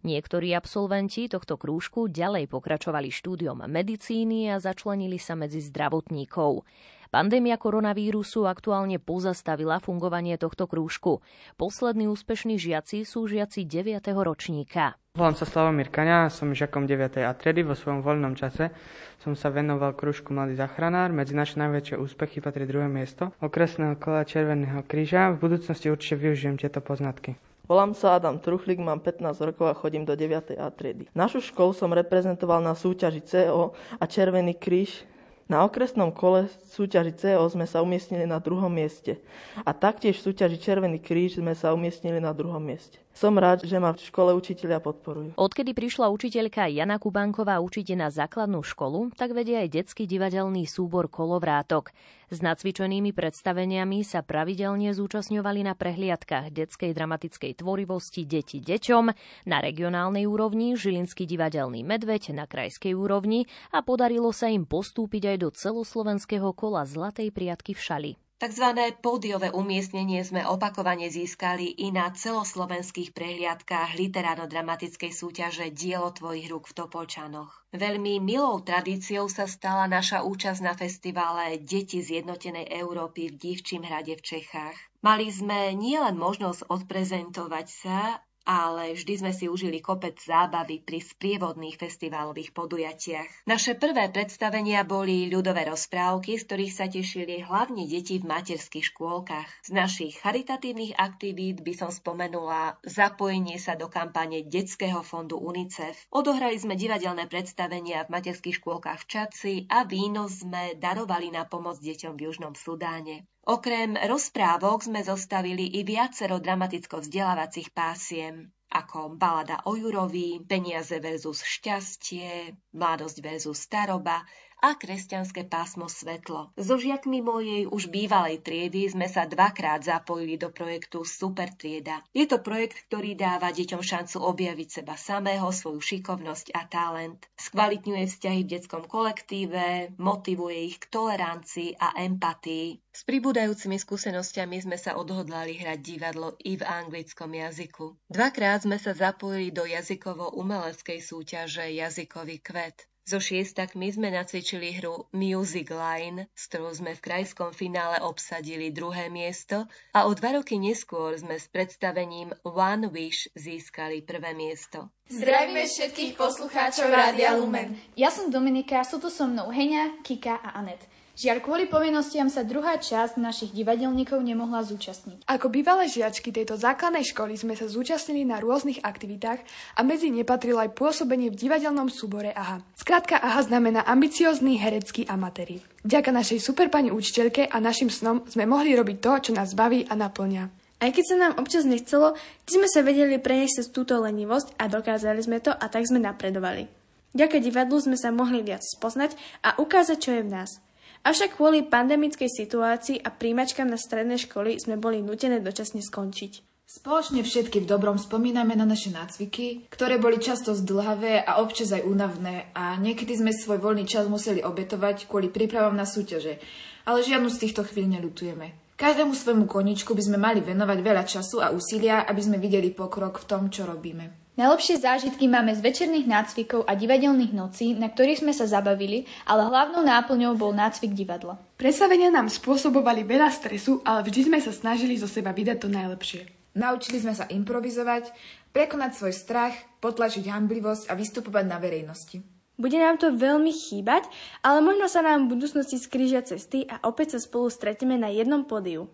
[SPEAKER 1] Niektorí absolventi tohto krúžku ďalej pokračovali štúdiom medicíny a začlenili sa medzi zdravotníkov. Pandémia koronavírusu aktuálne pozastavila fungovanie tohto krúžku. Poslední úspešní žiaci sú žiaci 9. ročníka.
[SPEAKER 22] Volám sa Slavomír Kaňa, som žiakom 9. a tredy. Vo svojom voľnom čase som sa venoval krúžku Mladý zachranár. Medzi naše najväčšie úspechy patrí druhé miesto okresného kola Červeného kríža. V budúcnosti určite využijem tieto poznatky.
[SPEAKER 23] Volám sa Adam Truchlík, mám 15 rokov a chodím do 9. A triedy. Našu školu som reprezentoval na súťaži CO a Červený kríž na okresnom kole súťaži CO sme sa umiestnili na druhom mieste a taktiež v súťaži Červený kríž sme sa umiestnili na druhom mieste. Som rád, že ma v škole učiteľia podporujú.
[SPEAKER 1] Odkedy prišla učiteľka Jana Kubánková učiť na základnú školu, tak vedie aj detský divadelný súbor Kolovrátok. S nacvičenými predstaveniami sa pravidelne zúčastňovali na prehliadkách detskej dramatickej tvorivosti Deti deťom, na regionálnej úrovni Žilinský divadelný medveď na krajskej úrovni a podarilo sa im postúpiť aj do celoslovenského kola Zlatej priatky v Šali.
[SPEAKER 12] Takzvané pódiové umiestnenie sme opakovane získali i na celoslovenských prehliadkách literárno-dramatickej súťaže Dielo tvojich rúk v Topolčanoch. Veľmi milou tradíciou sa stala naša účasť na festivale Deti zjednotenej Európy v Divčím hrade v Čechách. Mali sme nielen možnosť odprezentovať sa, ale vždy sme si užili kopec zábavy pri sprievodných festiválových podujatiach. Naše prvé predstavenia boli ľudové rozprávky, z ktorých sa tešili hlavne deti v materských škôlkach. Z našich charitatívnych aktivít by som spomenula zapojenie sa do kampane Detského fondu UNICEF. Odohrali sme divadelné predstavenia v materských škôlkach v Čaci a výnos sme darovali na pomoc deťom v Južnom Sudáne. Okrem rozprávok sme zostavili i viacero dramaticko-vzdelávacích pásiem, ako balada o Jurovi, peniaze versus šťastie, mladosť versus staroba a kresťanské pásmo Svetlo. So žiakmi mojej už bývalej triedy sme sa dvakrát zapojili do projektu Super trieda. Je to projekt, ktorý dáva deťom šancu objaviť seba samého, svoju šikovnosť a talent. Skvalitňuje vzťahy v detskom kolektíve, motivuje ich k tolerancii a empatii. S pribúdajúcimi skúsenosťami sme sa odhodlali hrať divadlo i v anglickom jazyku. Dvakrát sme sa zapojili do jazykovo-umeleckej súťaže Jazykový kvet. So šiestakmi sme nacvičili hru Music Line, s ktorou sme v krajskom finále obsadili druhé miesto a o dva roky neskôr sme s predstavením One Wish získali prvé miesto.
[SPEAKER 24] Zdravíme všetkých poslucháčov Rádia Lumen.
[SPEAKER 25] Ja som Dominika, sú tu so mnou Heňa, Kika a Anet.
[SPEAKER 26] Žiaľ, kvôli povinnostiam sa druhá časť našich divadelníkov nemohla zúčastniť.
[SPEAKER 27] Ako bývalé žiačky tejto základnej školy sme sa zúčastnili na rôznych aktivitách a medzi ne patrilo aj pôsobenie v divadelnom súbore AHA. Skrátka AHA znamená ambiciózny herecký amatéri. Vďaka našej super pani učiteľke a našim snom sme mohli robiť to, čo nás baví a naplňa.
[SPEAKER 28] Aj keď sa nám občas nechcelo, sme sa vedeli preniesť cez túto lenivosť a dokázali sme to a tak sme napredovali. Vďaka divadlu sme sa mohli viac spoznať a ukázať, čo je v nás. Avšak kvôli pandemickej situácii a príjmačkám na stredné školy sme boli nutené dočasne skončiť.
[SPEAKER 24] Spoločne všetky v dobrom spomíname na naše nácviky, ktoré boli často zdlhavé a občas aj únavné a niekedy sme svoj voľný čas museli obetovať kvôli prípravám na súťaže, ale žiadnu z týchto chvíľ nelutujeme. Každému svojmu koničku by sme mali venovať veľa času a úsilia, aby sme videli pokrok v tom, čo robíme.
[SPEAKER 26] Najlepšie zážitky máme z večerných nácvikov a divadelných nocí, na ktorých sme sa zabavili, ale hlavnou náplňou bol nácvik divadla.
[SPEAKER 27] Presavenia nám spôsobovali veľa stresu, ale vždy sme sa snažili zo seba vydať to najlepšie.
[SPEAKER 24] Naučili sme sa improvizovať, prekonať svoj strach, potlačiť hamblivosť a vystupovať na verejnosti.
[SPEAKER 28] Bude nám to veľmi chýbať, ale možno sa nám v budúcnosti skrížia cesty a opäť sa spolu stretneme na jednom pódiu.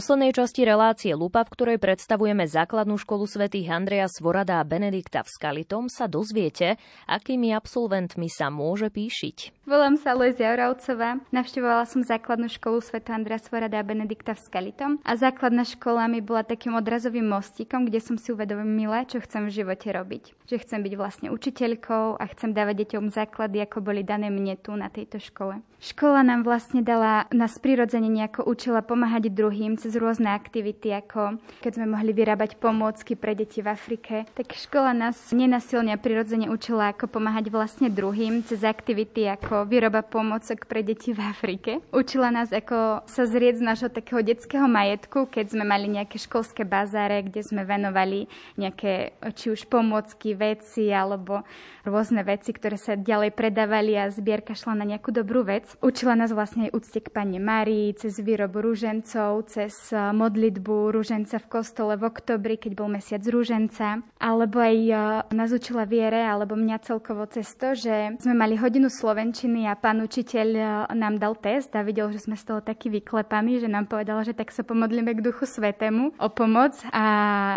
[SPEAKER 1] Poslednej časti relácie Lupa, v ktorej predstavujeme základnú školu svätých Andreja Svorada a Benedikta v Skalitom, sa dozviete, akými absolventmi sa môže píšiť.
[SPEAKER 25] Volám sa Lezia Oravcová, navštevovala som základnú školu svätého Andreja Svorada a Benedikta v Skalitom a základná škola mi bola takým odrazovým mostíkom, kde som si uvedomila, čo chcem v živote robiť. Že chcem byť vlastne učiteľkou a chcem dávať deťom základy, ako boli dané mne tu na tejto škole. Škola nám vlastne dala nás prirodzene nejako učila pomáhať druhým cez rôzne aktivity, ako keď sme mohli vyrábať pomôcky pre deti v Afrike. Tak škola nás nenasilne prirodzene učila, ako pomáhať vlastne druhým cez aktivity ako výroba pomôcok pre deti v Afrike. Učila nás, ako sa zrieť z nášho takého detského majetku, keď sme mali nejaké školské bazáre, kde sme venovali nejaké či už pomôcky, veci alebo rôzne veci, ktoré sa ďalej predávali a zbierka šla na nejakú dobrú vec. Učila nás vlastne aj úcte k Pane Márii, cez výrobu rúžencov, cez eh, modlitbu rúženca v kostole v oktobri, keď bol mesiac rúženca, alebo aj eh, nás učila viere, alebo mňa celkovo cez to, že sme mali hodinu slovenčiny a pán učiteľ eh, nám dal test a videl, že sme z toho takí vyklepaní, že nám povedal, že tak sa pomodlíme k Duchu Svetému o pomoc a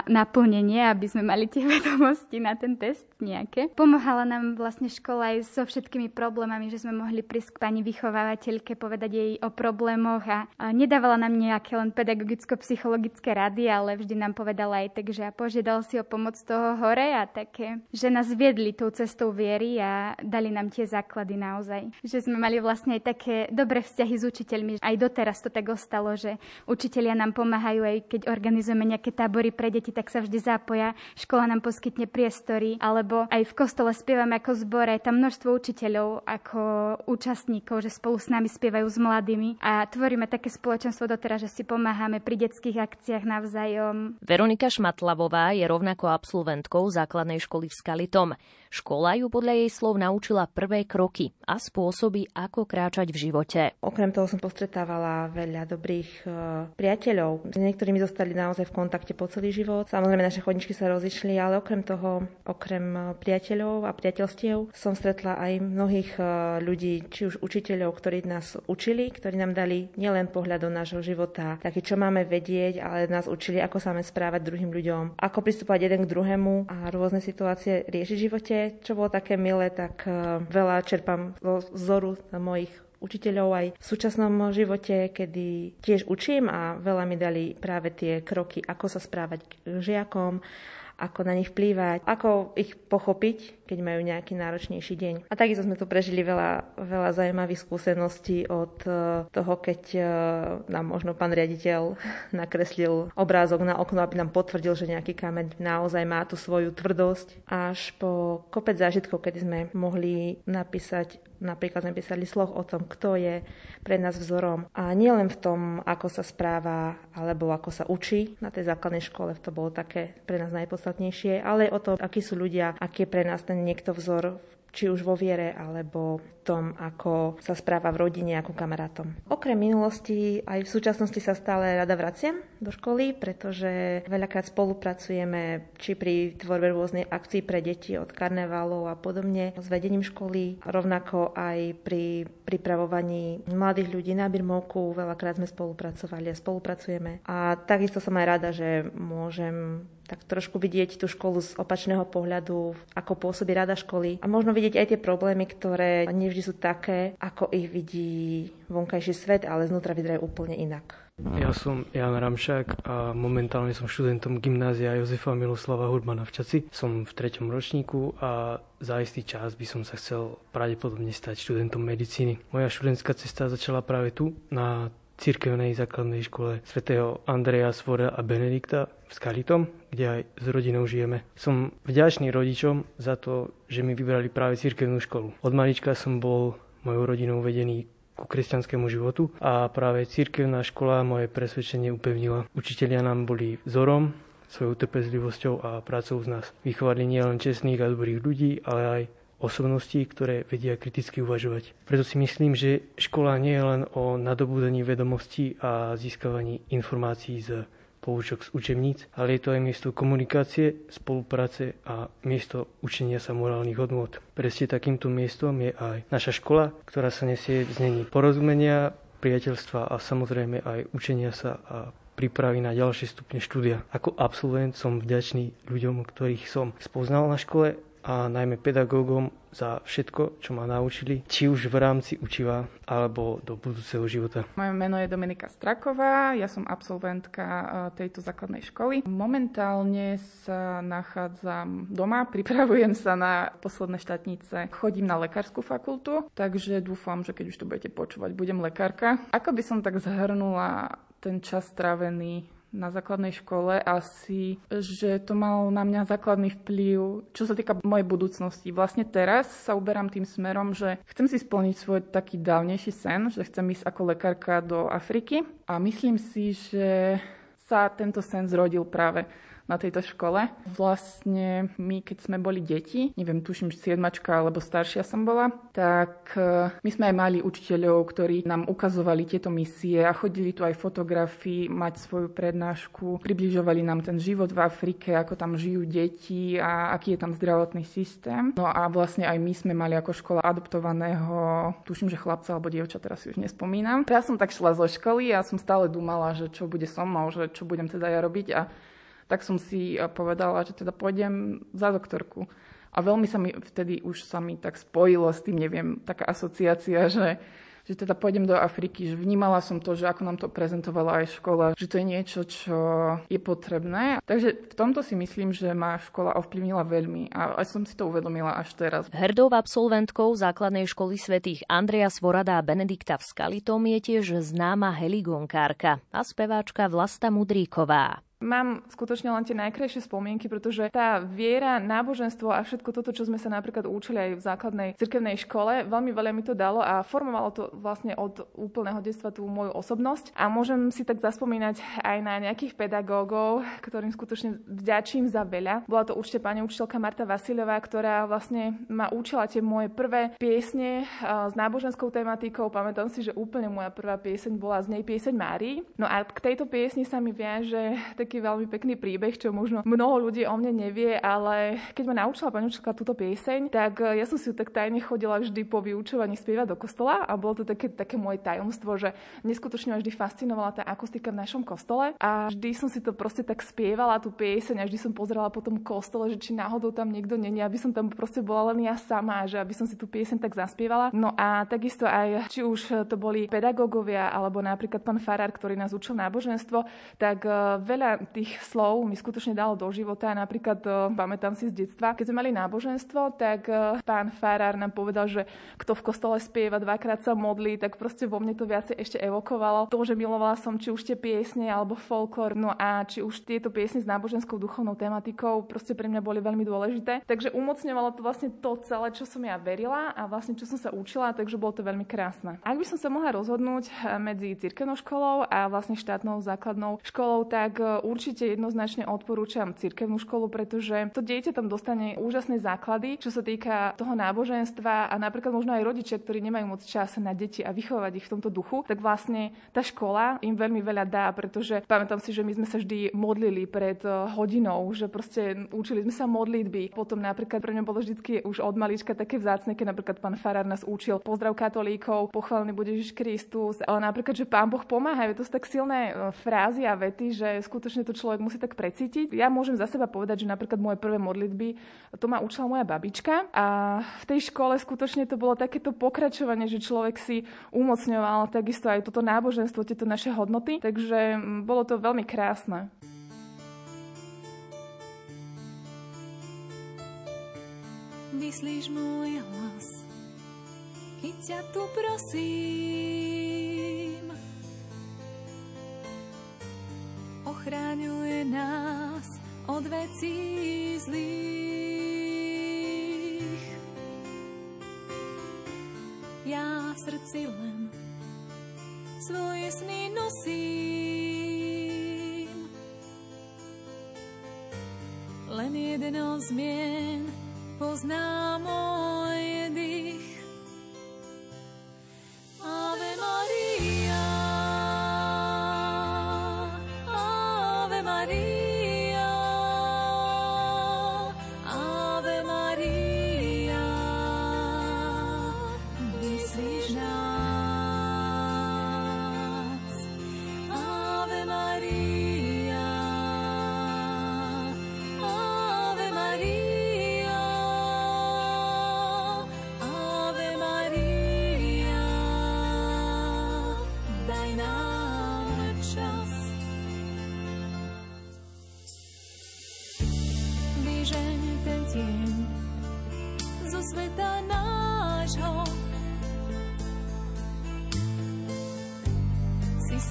[SPEAKER 25] naplnenie, aby sme mali tie vedomosti na ten test nejaké. Pomohala nám vlastne škola aj so všetkými problémami, že sme mohli prísť k pani vychovávateľke, povedať jej o problémoch a, a nedávala nám nejaké len pedagogicko-psychologické rady, ale vždy nám povedala aj tak, že požiadal si o pomoc toho hore a také, že nás viedli tou cestou viery a dali nám tie základy naozaj. Že sme mali vlastne aj také dobré vzťahy s učiteľmi. Aj doteraz to tak ostalo, že učitelia nám pomáhajú aj keď organizujeme nejaké tábory pre deti, tak sa vždy zapoja. Škola nám poskytne priestory, alebo aj v kostole spievame ako zbore, tam množstvo učiteľov ako účastníkov, že spolu s nami spievajú s mladými a tvoríme také spoločenstvo doteraz, že si pomáhame pri detských akciách navzájom.
[SPEAKER 1] Veronika Šmatlavová je rovnako absolventkou základnej školy v Skalitom. Škola ju podľa jej slov naučila prvé kroky a spôsoby, ako kráčať v živote.
[SPEAKER 29] Okrem toho som postretávala veľa dobrých uh, priateľov. S niektorými zostali naozaj v kontakte po celý život. Samozrejme, naše chodničky sa rozišli, ale okrem toho, okrem priateľov a priateľstiev, som stretla aj mnohých uh, ľudí, či už učiteľov, ktorí nás učili, ktorí nám dali nielen pohľad do nášho života, taký
[SPEAKER 30] čo máme vedieť, ale nás učili, ako sa máme správať druhým ľuďom, ako pristupovať jeden k druhému a rôzne situácie riešiť v živote. Čo bolo také milé, tak e, veľa čerpám zo vzoru mojich učiteľov aj v súčasnom živote, kedy tiež učím a veľa mi dali práve tie kroky, ako sa správať k žiakom, ako na nich vplývať, ako ich pochopiť, keď majú nejaký náročnejší deň. A takisto sme tu prežili veľa, veľa zaujímavých skúseností od e, toho, keď e, nám možno pán riaditeľ nakreslil obrázok na okno, aby nám potvrdil, že nejaký kameň naozaj má tú svoju tvrdosť, až po kopec zážitkov, kedy sme mohli napísať Napríklad sme písali sloh o tom, kto je pre nás vzorom. A nie len v tom, ako sa správa alebo ako sa učí na tej základnej škole, to bolo také pre nás najpodstatnejšie, ale o tom, akí sú ľudia, aký je pre nás ten niekto vzor či už vo viere alebo v tom, ako sa správa v rodine ako kamarátom. Okrem minulosti aj v súčasnosti sa stále rada vraciam do školy, pretože veľakrát spolupracujeme či pri tvorbe rôznej akcií pre deti od karnevalov a podobne s vedením školy, rovnako aj pri pripravovaní mladých ľudí na birmovku. Veľakrát sme spolupracovali a spolupracujeme. A takisto som aj rada, že môžem tak trošku vidieť tú školu z opačného pohľadu, ako pôsobí rada školy a možno vidieť aj tie problémy, ktoré nevždy sú také, ako ich vidí vonkajší svet, ale znútra vyzerajú úplne inak.
[SPEAKER 22] Ja som Jan Ramšák a momentálne som študentom gymnázia Jozefa Miloslava Hurbana v Čaci. Som v treťom ročníku a za istý čas by som sa chcel pravdepodobne stať študentom medicíny. Moja študentská cesta začala práve tu, na cirkevnej základnej škole svätého Andreja Svora a Benedikta v Skalitom, kde aj s rodinou žijeme. Som vďačný rodičom za to, že mi vybrali práve cirkevnú školu. Od malička som bol mojou rodinou vedený ku kresťanskému životu a práve cirkevná škola moje presvedčenie upevnila. Učitelia nám boli vzorom, svojou trpezlivosťou a prácou z nás. Vychovali nielen čestných a dobrých ľudí, ale aj osobností, ktoré vedia kriticky uvažovať. Preto si myslím, že škola nie je len o nadobúdaní vedomostí a získavaní informácií z poučok z učebníc, ale je to aj miesto komunikácie, spolupráce a miesto učenia sa morálnych hodnôt. Presne takýmto miestom je aj naša škola, ktorá sa nesie v znení porozumenia, priateľstva a samozrejme aj učenia sa a prípravy na ďalšie stupne štúdia. Ako absolvent som vďačný ľuďom, ktorých som spoznal na škole a najmä pedagógom za všetko, čo ma naučili, či už v rámci učiva alebo do budúceho života.
[SPEAKER 31] Moje meno je Dominika Straková, ja som absolventka e, tejto základnej školy. Momentálne sa nachádzam doma, pripravujem sa na posledné štátnice. Chodím na lekárskú fakultu, takže dúfam, že keď už to budete počúvať, budem lekárka. Ako by som tak zhrnula ten čas strávený na základnej škole asi, že to malo na mňa základný vplyv, čo sa týka mojej budúcnosti. Vlastne teraz sa uberám tým smerom, že chcem si splniť svoj taký dávnejší sen, že chcem ísť ako lekárka do Afriky a myslím si, že sa tento sen zrodil práve na tejto škole. Vlastne my, keď sme boli deti, neviem, tuším, siedmačka alebo staršia som bola, tak e, my sme aj mali učiteľov, ktorí nám ukazovali tieto misie a chodili tu aj fotografii mať svoju prednášku, približovali nám ten život v Afrike, ako tam žijú deti a aký je tam zdravotný systém. No a vlastne aj my sme mali ako škola adoptovaného, tuším, že chlapca alebo dievča, teraz si už nespomínam. Ja som tak šla zo školy a som stále dúmala, že čo bude so mnou, že čo budem teda ja robiť a tak som si eh, povedala, že teda pôjdem za doktorku. A veľmi sa mi vtedy už sa mi tak spojilo s tým, neviem, taká asociácia, že, že teda pôjdem do Afriky, že vnímala som to, že ako nám to prezentovala aj škola, že to je niečo, čo je potrebné. Takže v tomto si myslím, že ma škola ovplyvnila veľmi a aj som si to uvedomila až teraz.
[SPEAKER 1] Hrdou absolventkou základnej školy svätých Andreja Svorada a Benedikta v Skalitom je tiež známa heligonkárka a speváčka Vlasta Mudríková.
[SPEAKER 31] Mám skutočne len tie najkrajšie spomienky, pretože tá viera, náboženstvo a všetko toto, čo sme sa napríklad učili aj v základnej cirkevnej škole, veľmi veľa mi to dalo a formovalo to vlastne od úplného detstva tú moju osobnosť. A môžem si tak zaspomínať aj na nejakých pedagógov, ktorým skutočne vďačím za veľa. Bola to určite pani učiteľka Marta Vasilová, ktorá vlastne ma učila tie moje prvé piesne s náboženskou tematikou. Pamätám si, že úplne moja prvá pieseň bola z nej pieseň Márii. No a k tejto piesni sa mi viaže tak
[SPEAKER 32] taký veľmi pekný príbeh, čo možno mnoho ľudí o mne nevie, ale keď ma naučila pani učiteľka túto pieseň, tak e, ja som si ju tak tajne chodila vždy po vyučovaní spievať do kostola a bolo to také, také moje tajomstvo, že neskutočne ma vždy fascinovala tá akustika v našom kostole a vždy som si to proste tak spievala, tú pieseň a vždy som pozerala po tom kostole, že či náhodou tam niekto není, aby som tam proste bola len ja sama, že aby som si tú pieseň tak zaspievala. No a takisto aj, či už to boli pedagógovia alebo napríklad pán Farár, ktorý nás učil náboženstvo, tak e, veľa tých slov mi skutočne dalo do života. Napríklad, e, pamätám si z detstva, keď sme mali náboženstvo, tak e, pán Farár nám povedal, že kto v kostole spieva, dvakrát sa modlí, tak proste vo mne to viacej ešte evokovalo. To, že milovala som či už tie piesne alebo folklór, no a či už tieto piesne s náboženskou duchovnou tematikou, proste pre mňa boli veľmi dôležité. Takže umocňovalo to vlastne to celé, čo som ja verila a vlastne čo som sa učila, takže bolo to veľmi krásne. Ak by som sa mohla rozhodnúť medzi cirkevnou školou a vlastne štátnou základnou školou, tak e, určite jednoznačne odporúčam cirkevnú školu, pretože to dieťa tam dostane úžasné základy, čo sa týka toho náboženstva a napríklad možno aj rodičia, ktorí nemajú moc čas na deti a vychovať ich v tomto duchu, tak vlastne tá škola im veľmi veľa dá, pretože pamätám si, že my sme sa vždy modlili pred e, hodinou, že proste učili sme sa modlitby. Potom napríklad pre mňa bolo vždy už od malička také vzácne, keď napríklad pán Farár nás učil pozdrav katolíkov, pochválený bude Ježiš Kristus, ale napríklad, že pán Boh pomáha, to sú tak silné e, frázy a vety, že skutočne to človek musí tak precítiť. Ja môžem za seba povedať, že napríklad moje prvé modlitby, to ma učila moja babička a v tej škole skutočne to bolo takéto pokračovanie, že človek si umocňoval takisto aj toto náboženstvo, tieto naše hodnoty, takže bolo to veľmi krásne.
[SPEAKER 33] Vyslíš môj hlas, keď ťa tu prosím. Ochraňuje nás od vecí zlých. Ja v srdci len svoje sny nosím. Len jeden zmien pozná môj dých.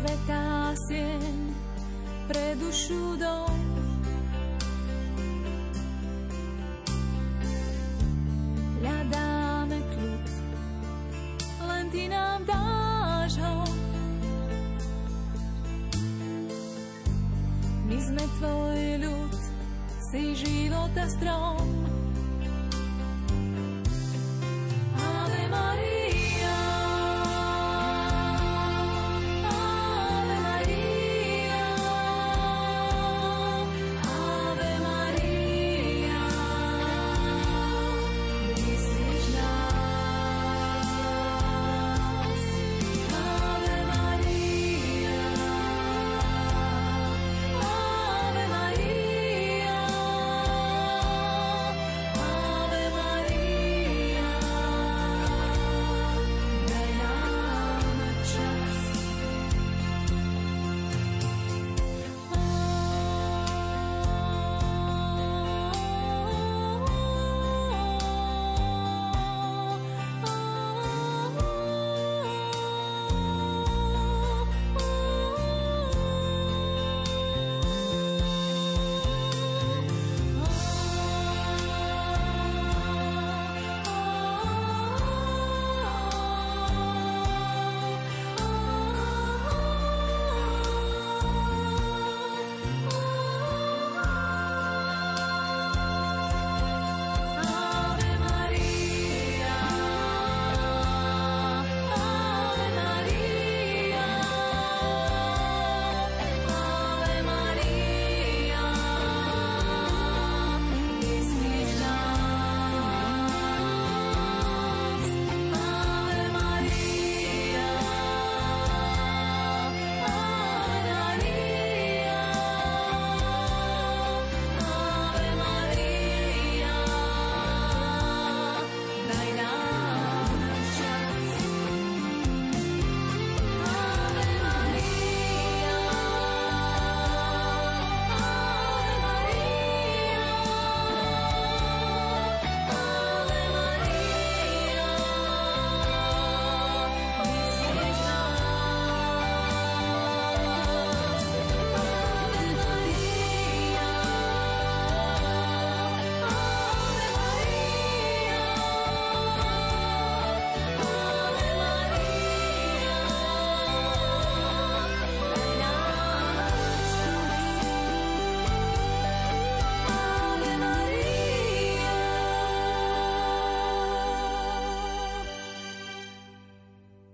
[SPEAKER 33] svetá sieň pre dušu dom. Hľadáme kľud, len ty nám dáš ho. My sme tvoj ľud, si života strom.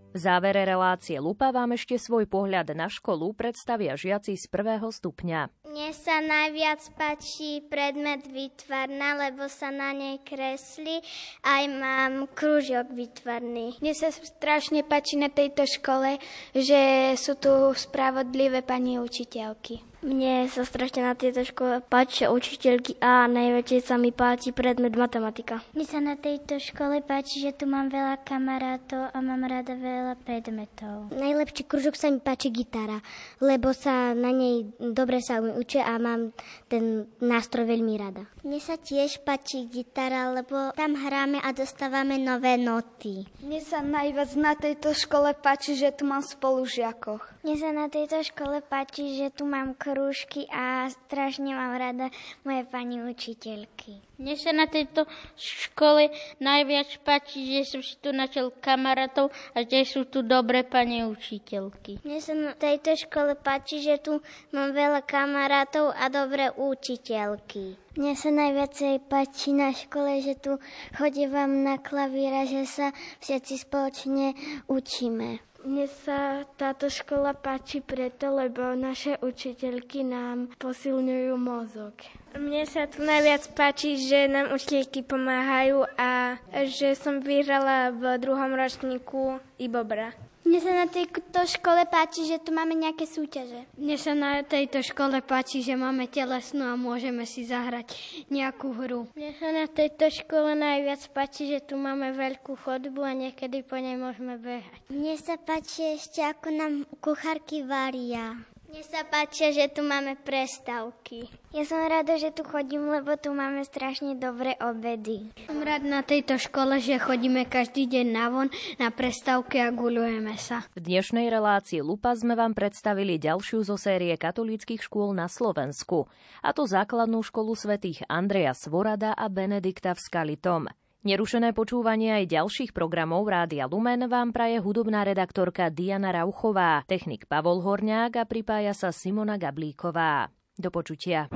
[SPEAKER 34] V závere relácie Lupa vám ešte svoj pohľad na školu predstavia žiaci z prvého stupňa.
[SPEAKER 35] Mne sa najviac páči predmet výtvarná, lebo sa na nej kresli. Aj mám krúžok výtvarný.
[SPEAKER 36] Mne sa strašne páči na tejto škole, že sú tu spravodlivé pani učiteľky.
[SPEAKER 37] Mne sa strašne na tejto škole páčia učiteľky a najväčšie sa mi páči predmet matematika.
[SPEAKER 38] Mne sa na tejto škole páči, že tu mám veľa kamarátov a mám rada veľa predmetov.
[SPEAKER 37] Najlepší kružok sa mi páči gitara, lebo sa na nej dobre sa učia a mám ten nástroj veľmi rada.
[SPEAKER 38] Mne sa tiež páči gitara, lebo tam hráme a dostávame nové noty.
[SPEAKER 36] Mne sa najviac na tejto škole páči, že tu mám spolužiakoch.
[SPEAKER 38] Mne sa na tejto škole páči, že tu mám krúžky a strašne mám rada moje pani učiteľky.
[SPEAKER 1] Mne sa na tejto škole najviac páči, že som si tu načal kamarátov a že sú tu dobré pani učiteľky.
[SPEAKER 38] Mne sa na tejto škole páči, že tu mám veľa kamarátov a dobré učiteľky. Mne sa najviacej páči na škole, že tu chodím na klavíra, že sa všetci spoločne učíme.
[SPEAKER 36] Mne sa táto škola páči preto, lebo naše učiteľky nám posilňujú mozog. Mne sa tu najviac páči, že nám učiteľky pomáhajú a že som vyhrala v druhom ročníku i Bobra.
[SPEAKER 38] Mne sa na tejto škole páči, že tu máme nejaké súťaže.
[SPEAKER 1] Mne sa na tejto škole páči, že máme telesnú a môžeme si zahrať nejakú hru.
[SPEAKER 38] Mne sa na tejto škole najviac páči, že tu máme veľkú chodbu a niekedy po nej môžeme behať. Mne sa páči ešte, ako nám kuchárky varia. Mne sa páči, že tu máme prestávky. Ja som rada, že tu chodím, lebo tu máme strašne dobré obedy.
[SPEAKER 1] Som rád na tejto škole, že chodíme každý deň na von na prestávky a guľujeme sa.
[SPEAKER 34] V dnešnej relácii Lupa sme vám predstavili ďalšiu zo série katolíckých škôl na Slovensku, a to základnú školu svätých Andreja Svorada a Benedikta v Skalitom. Nerušené počúvanie aj ďalších programov Rádia Lumen vám praje hudobná redaktorka Diana Rauchová, technik Pavol Horňák a pripája sa Simona Gablíková. Do počutia.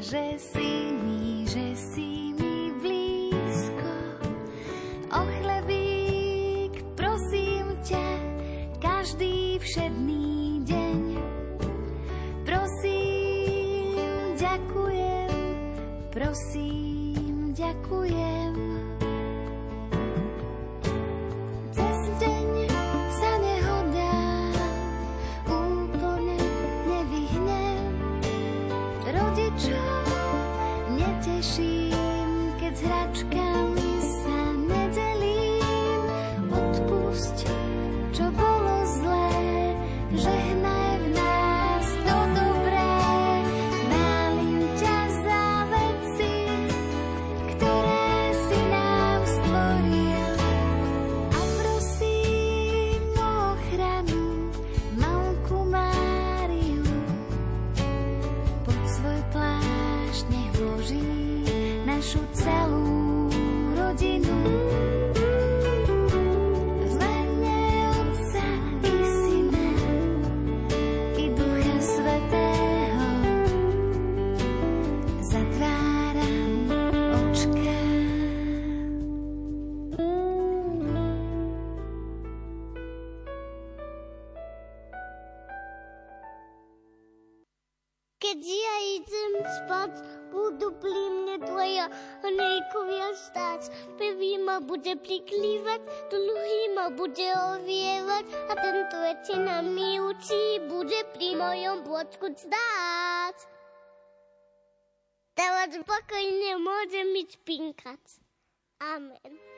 [SPEAKER 39] že si mi, že si mi blízko. O chlebík, prosím ťa, každý všedný deň. Prosím, ďakujem, prosím, ďakujem.
[SPEAKER 34] spievať, druhý ma bude ovievať a tento večina mi učí, bude pri mojom bločku stáť. Teraz pokojne môžem ísť pinkať. Amen.